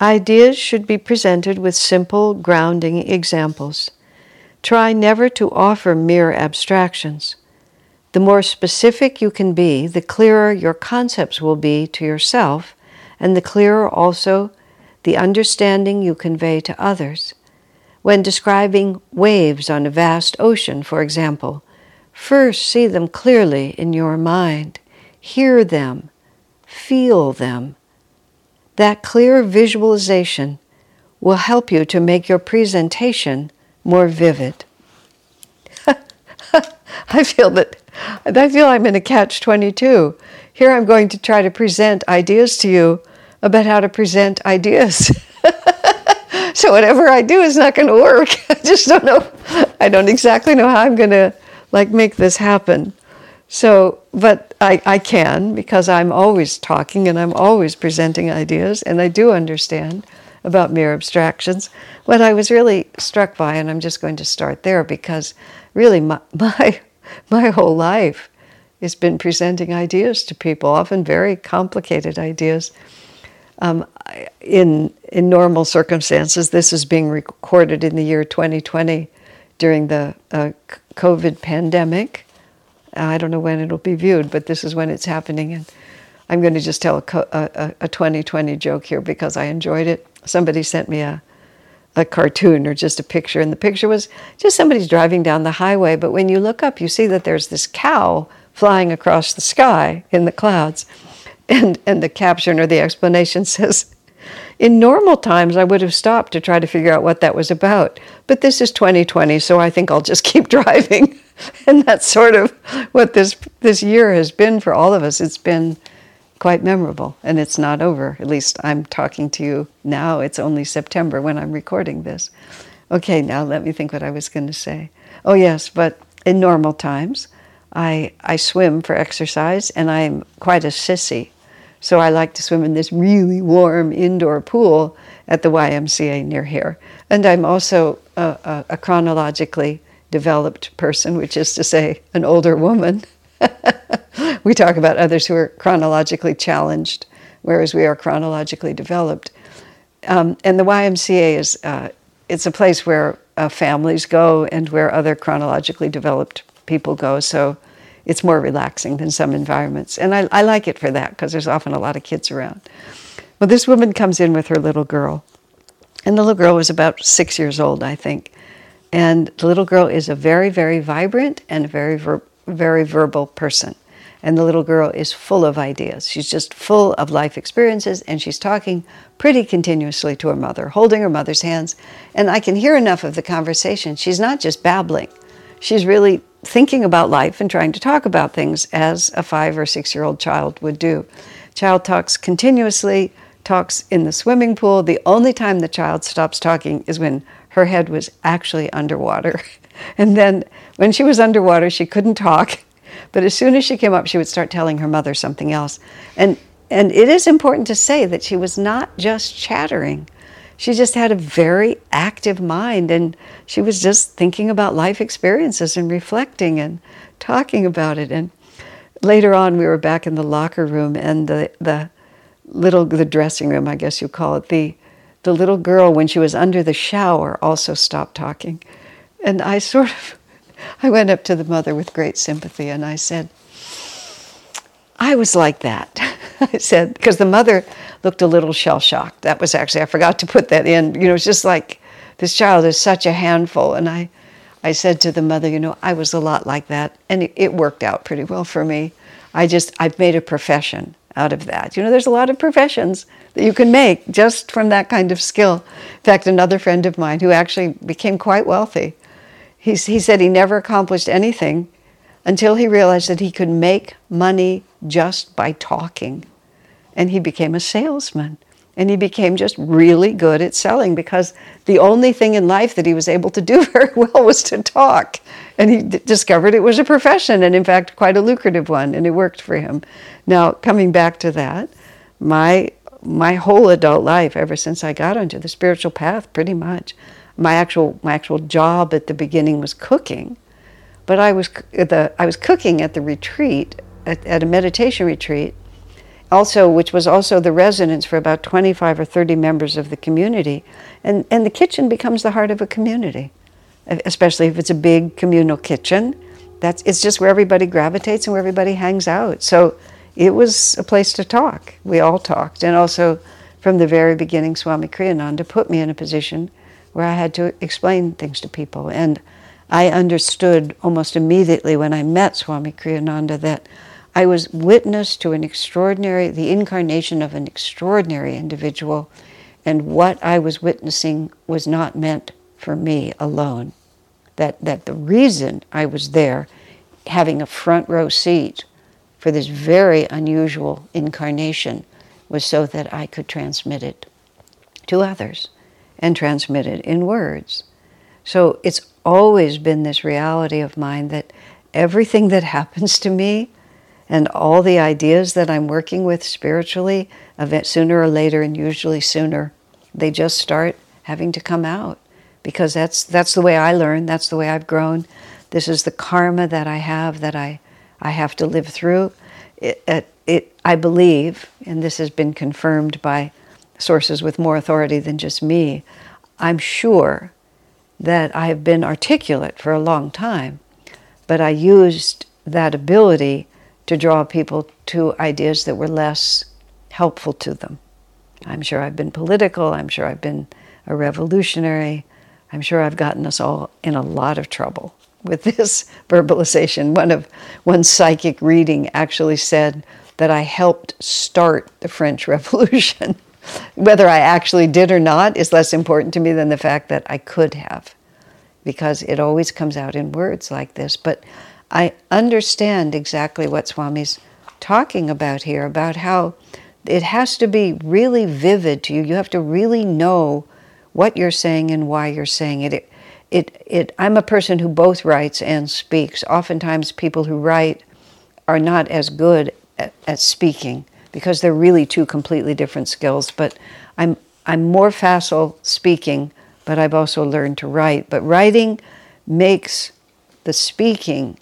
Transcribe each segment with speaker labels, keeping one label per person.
Speaker 1: Ideas should be presented with simple, grounding examples. Try never to offer mere abstractions. The more specific you can be, the clearer your concepts will be to yourself, and the clearer also the understanding you convey to others. When describing waves on a vast ocean, for example, first see them clearly in your mind, hear them, feel them that clear visualization will help you to make your presentation more vivid. I feel that I feel I'm in a catch 22. Here I'm going to try to present ideas to you about how to present ideas. so whatever I do is not going to work. I just don't know. I don't exactly know how I'm going to like make this happen. So, but I, I can because I'm always talking and I'm always presenting ideas, and I do understand about mere abstractions. What I was really struck by, and I'm just going to start there because really my, my, my whole life has been presenting ideas to people, often very complicated ideas. Um, in, in normal circumstances, this is being recorded in the year 2020 during the uh, COVID pandemic. I don't know when it'll be viewed, but this is when it's happening. And I'm going to just tell a, a, a 2020 joke here because I enjoyed it. Somebody sent me a, a cartoon or just a picture, and the picture was just somebody's driving down the highway. But when you look up, you see that there's this cow flying across the sky in the clouds. And, and the caption or the explanation says, in normal times, I would have stopped to try to figure out what that was about. But this is 2020, so I think I'll just keep driving. and that's sort of what this this year has been for all of us. It's been quite memorable, and it's not over. At least I'm talking to you now. It's only September when I'm recording this. Okay, now let me think what I was going to say. Oh yes, but in normal times, I I swim for exercise, and I'm quite a sissy. So I like to swim in this really warm indoor pool at the YMCA near here. And I'm also a, a, a chronologically developed person, which is to say, an older woman. we talk about others who are chronologically challenged, whereas we are chronologically developed. Um, and the YMCA is uh, it's a place where uh, families go and where other chronologically developed people go. So it's more relaxing than some environments. And I, I like it for that because there's often a lot of kids around. Well, this woman comes in with her little girl. And the little girl was about six years old, I think. And the little girl is a very, very vibrant and very, ver- very verbal person. And the little girl is full of ideas. She's just full of life experiences, and she's talking pretty continuously to her mother, holding her mother's hands. And I can hear enough of the conversation. She's not just babbling, she's really thinking about life and trying to talk about things as a five or six year old child would do. Child talks continuously, talks in the swimming pool. The only time the child stops talking is when her head was actually underwater. And then when she was underwater, she couldn't talk. But as soon as she came up, she would start telling her mother something else. And, and it is important to say that she was not just chattering. She just had a very active mind and she was just thinking about life experiences and reflecting and talking about it. And later on, we were back in the locker room and the, the little, the dressing room, I guess you call it, the the little girl, when she was under the shower, also stopped talking. And I sort of, I went up to the mother with great sympathy and I said, I was like that. I said, because the mother looked a little shell shocked. That was actually, I forgot to put that in. You know, it's just like, this child is such a handful. And I, I said to the mother, you know, I was a lot like that. And it, worked out pretty well for me. I just, I've made a profession out of that. You know, there's a lot of professions that you can make just from that kind of skill. In fact, another friend of mine who actually became quite wealthy, he, he said he never accomplished anything until he realized that he could make money just by talking. And he became a salesman. And he became just really good at selling because the only thing in life that he was able to do very well was to talk. And he d- discovered it was a profession, and in fact, quite a lucrative one, and it worked for him. Now, coming back to that, my my whole adult life, ever since I got onto the spiritual path, pretty much, my actual my actual job at the beginning was cooking, but I was the I was cooking at the retreat at, at a meditation retreat, also which was also the residence for about 25 or 30 members of the community, and and the kitchen becomes the heart of a community, especially if it's a big communal kitchen. That's it's just where everybody gravitates and where everybody hangs out. So it was a place to talk. We all talked, and also from the very beginning, Swami Kriyananda put me in a position where I had to explain things to people. And I understood almost immediately when I met Swami Kriyananda that I was witness to an extraordinary, the incarnation of an extraordinary individual, and what I was witnessing was not meant for me alone. That, that the reason I was there, having a front row seat for this very unusual incarnation, was so that I could transmit it to others and transmit it in words. So it's always been this reality of mine that everything that happens to me and all the ideas that I'm working with spiritually, sooner or later, and usually sooner, they just start having to come out because that's that's the way I learn. That's the way I've grown. This is the karma that I have that I I have to live through. It, it, it I believe, and this has been confirmed by sources with more authority than just me, I'm sure that I have been articulate for a long time, but I used that ability to draw people to ideas that were less helpful to them. I'm sure I've been political, I'm sure I've been a revolutionary, I'm sure I've gotten us all in a lot of trouble with this verbalization. One of one psychic reading actually said that I helped start the French Revolution. Whether I actually did or not is less important to me than the fact that I could have, because it always comes out in words like this. But I understand exactly what Swami's talking about here about how it has to be really vivid to you. You have to really know what you're saying and why you're saying it. It, it, it I'm a person who both writes and speaks. Oftentimes, people who write are not as good at, at speaking because they're really two completely different skills. But I'm, I'm more facile speaking, but I've also learned to write. But writing makes the speaking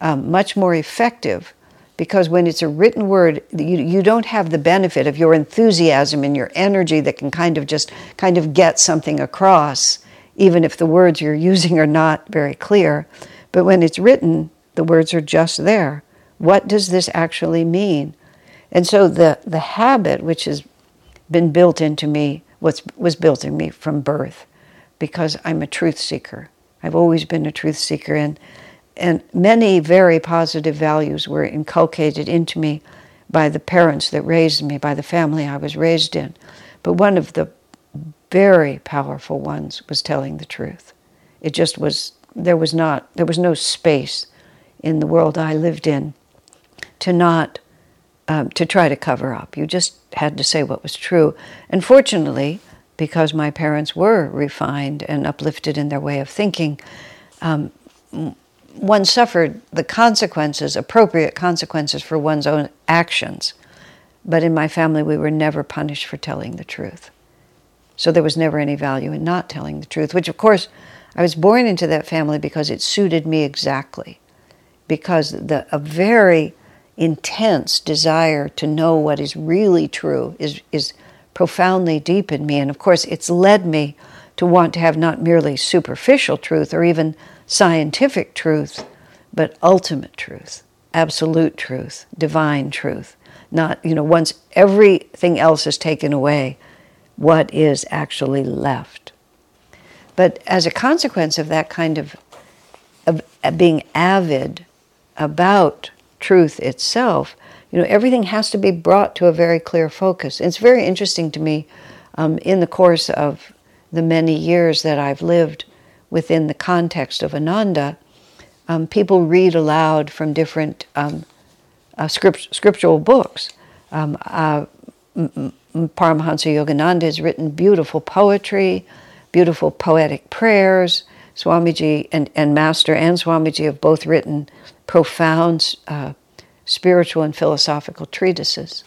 Speaker 1: um, much more effective because when it's a written word, you, you don't have the benefit of your enthusiasm and your energy that can kind of just kind of get something across, even if the words you're using are not very clear. But when it's written, the words are just there. What does this actually mean? And so the, the habit, which has been built into me, was, was built in me from birth, because I'm a truth seeker. I've always been a truth seeker, and, and many very positive values were inculcated into me by the parents that raised me, by the family I was raised in. But one of the very powerful ones was telling the truth. It just was, there was not, there was no space in the world I lived in to not um, to try to cover up. You just had to say what was true. And fortunately, because my parents were refined and uplifted in their way of thinking, um, one suffered the consequences, appropriate consequences for one's own actions. But in my family, we were never punished for telling the truth. So there was never any value in not telling the truth, which, of course, I was born into that family because it suited me exactly. Because the, a very intense desire to know what is really true is, is profoundly deep in me. And of course, it's led me to want to have not merely superficial truth or even scientific truth, but ultimate truth, absolute truth, divine truth. Not, you know, once everything else is taken away, what is actually left. But as a consequence of that kind of, of being avid about truth itself, you know, everything has to be brought to a very clear focus. It's very interesting to me um, in the course of the many years that I've lived within the context of Ananda, um, people read aloud from different um, uh, script, scriptural books. Um, uh, Paramahansa Yogananda has written beautiful poetry, beautiful poetic prayers. Swamiji and, and Master and Swamiji have both written profound uh, spiritual and philosophical treatises.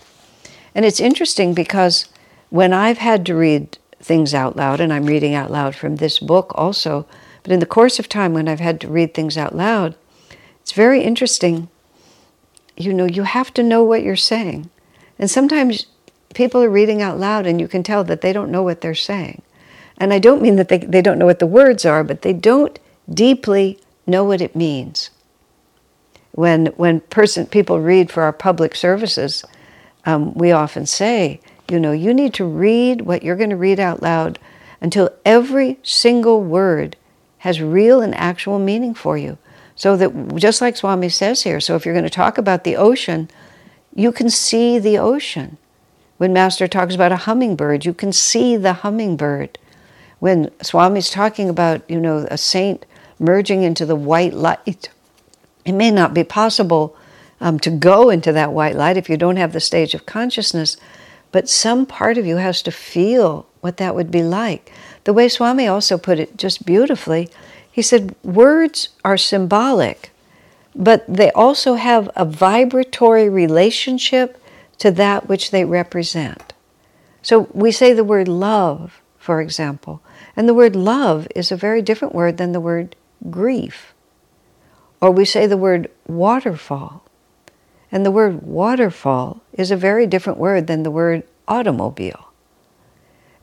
Speaker 1: And it's interesting because when I've had to read things out loud, and I'm reading out loud from this book also, but in the course of time when I've had to read things out loud, it's very interesting. You know, you have to know what you're saying. And sometimes people are reading out loud and you can tell that they don't know what they're saying. And I don't mean that they, they don't know what the words are, but they don't deeply know what it means. When, when person, people read for our public services, um, we often say, you know, you need to read what you're going to read out loud until every single word has real and actual meaning for you. So that, just like Swami says here, so if you're going to talk about the ocean, you can see the ocean. When Master talks about a hummingbird, you can see the hummingbird. When Swami's talking about, you know, a saint merging into the white light, it may not be possible um, to go into that white light if you don't have the stage of consciousness, but some part of you has to feel what that would be like. The way Swami also put it just beautifully, he said, words are symbolic, but they also have a vibratory relationship to that which they represent. So we say the word love, for example, and the word love is a very different word than the word grief. Or we say the word waterfall. And the word waterfall is a very different word than the word automobile.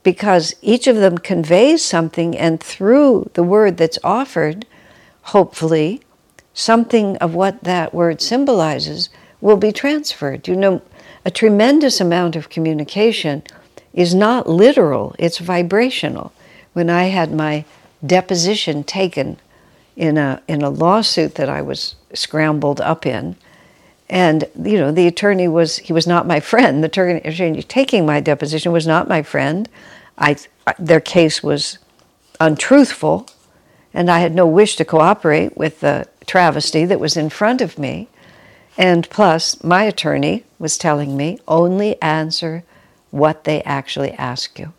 Speaker 1: Because each of them conveys something, and through the word that's offered, hopefully, something of what that word symbolizes will be transferred. You know, a tremendous amount of communication is not literal, it's vibrational. When I had my deposition taken in a, in a lawsuit that I was scrambled up in, and you know the attorney was he was not my friend the attorney taking my deposition was not my friend I, their case was untruthful and i had no wish to cooperate with the travesty that was in front of me and plus, my attorney was telling me only answer what they actually ask you.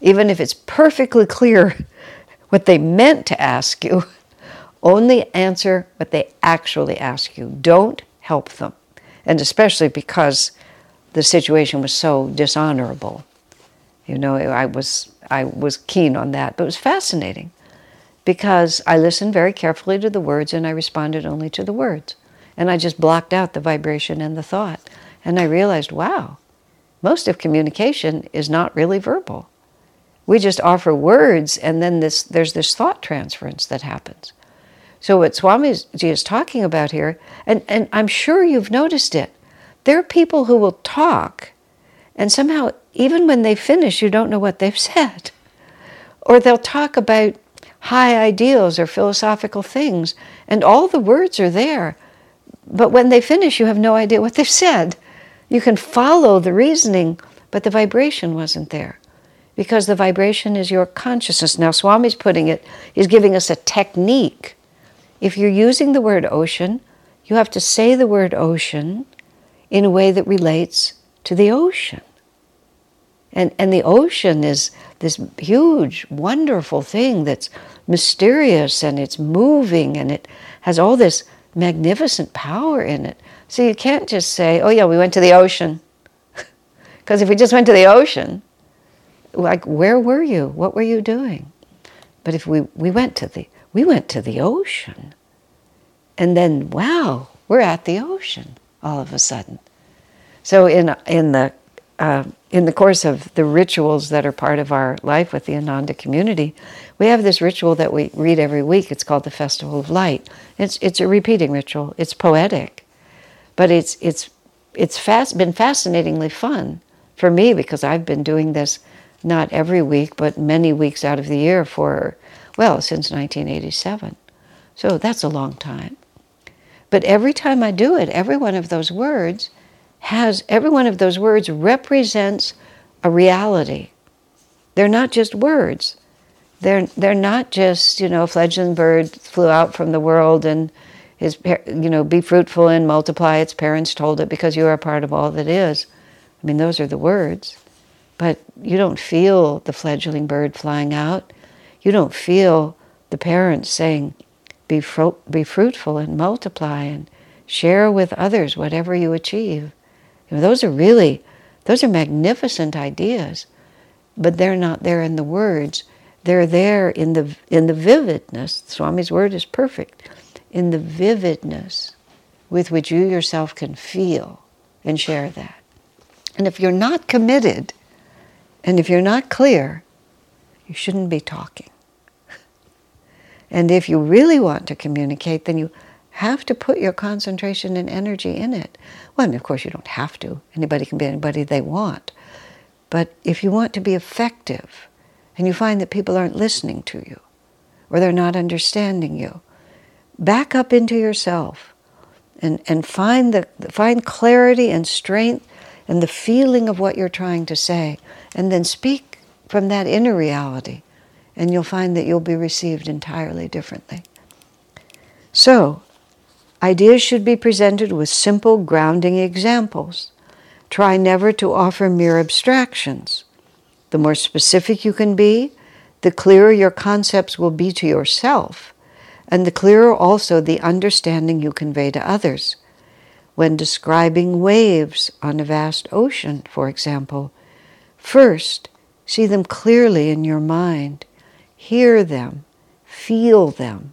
Speaker 1: Even if it's perfectly clear what they meant to ask you, only answer what they actually ask you. Don't help them. And especially because the situation was so dishonorable. You know, I was, I was keen on that, but it was fascinating because I listened very carefully to the words and I responded only to the words. And I just blocked out the vibration and the thought. And I realized, wow, most of communication is not really verbal. We just offer words, and then this, there's this thought transference that happens. So, what Swamiji is talking about here, and, and I'm sure you've noticed it, there are people who will talk, and somehow, even when they finish, you don't know what they've said. Or they'll talk about high ideals or philosophical things, and all the words are there, but when they finish, you have no idea what they've said. You can follow the reasoning, but the vibration wasn't there because the vibration is your consciousness. Now, Swami's putting it, he's giving us a technique. If you're using the word ocean, you have to say the word ocean in a way that relates to the ocean. And, and the ocean is this huge, wonderful thing that's mysterious and it's moving and it has all this magnificent power in it. So you can't just say, oh, yeah, we went to the ocean. Because if we just went to the ocean, like, where were you? What were you doing? But if we, we went to the we went to the ocean, and then wow, we're at the ocean all of a sudden. So in in the uh, in the course of the rituals that are part of our life with the Ananda community, we have this ritual that we read every week. It's called the Festival of Light. It's it's a repeating ritual. It's poetic, but it's it's it's fast been fascinatingly fun for me because I've been doing this not every week but many weeks out of the year for well since 1987. So that's a long time. But every time I do it, every one of those words has every one of those words represents a reality. They're not just words. They're they're not just you know a fledgling bird flew out from the world and his you know be fruitful and multiply. Its parents told it because you are a part of all that is. I mean, those are the words, but you don't feel the fledgling bird flying out. You don't feel the parents saying, be, be fruitful and multiply and share with others whatever you achieve. You know, those are really, those are magnificent ideas, but they're not there in the words. They're there in the, in the vividness. Swami's word is perfect. In the vividness with which you yourself can feel and share that. And if you're not committed, and if you're not clear, you shouldn't be talking. And if you really want to communicate, then you have to put your concentration and energy in it. Well, of course, you don't have to. Anybody can be anybody they want. But if you want to be effective and you find that people aren't listening to you or they're not understanding you, back up into yourself and, and find, the, find clarity and strength and the feeling of what you're trying to say, and then speak from that inner reality, and you'll find that you'll be received entirely differently. So, ideas should be presented with simple, grounding examples. Try never to offer mere abstractions. The more specific you can be, the clearer your concepts will be to yourself, and the clearer also the understanding you convey to others. When describing waves on a vast ocean, for example, first see them clearly in your mind, hear them, feel them.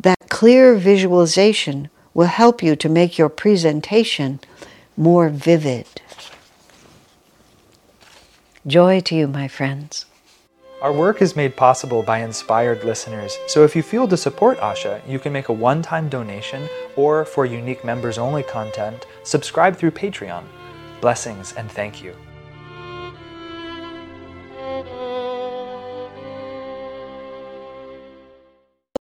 Speaker 1: That clear visualization will help you to make your presentation more vivid. Joy to you, my friends.
Speaker 2: Our work is made possible by inspired listeners, so if you feel to support Asha, you can make a one time donation or, for unique members only content, subscribe through Patreon. Blessings and thank you.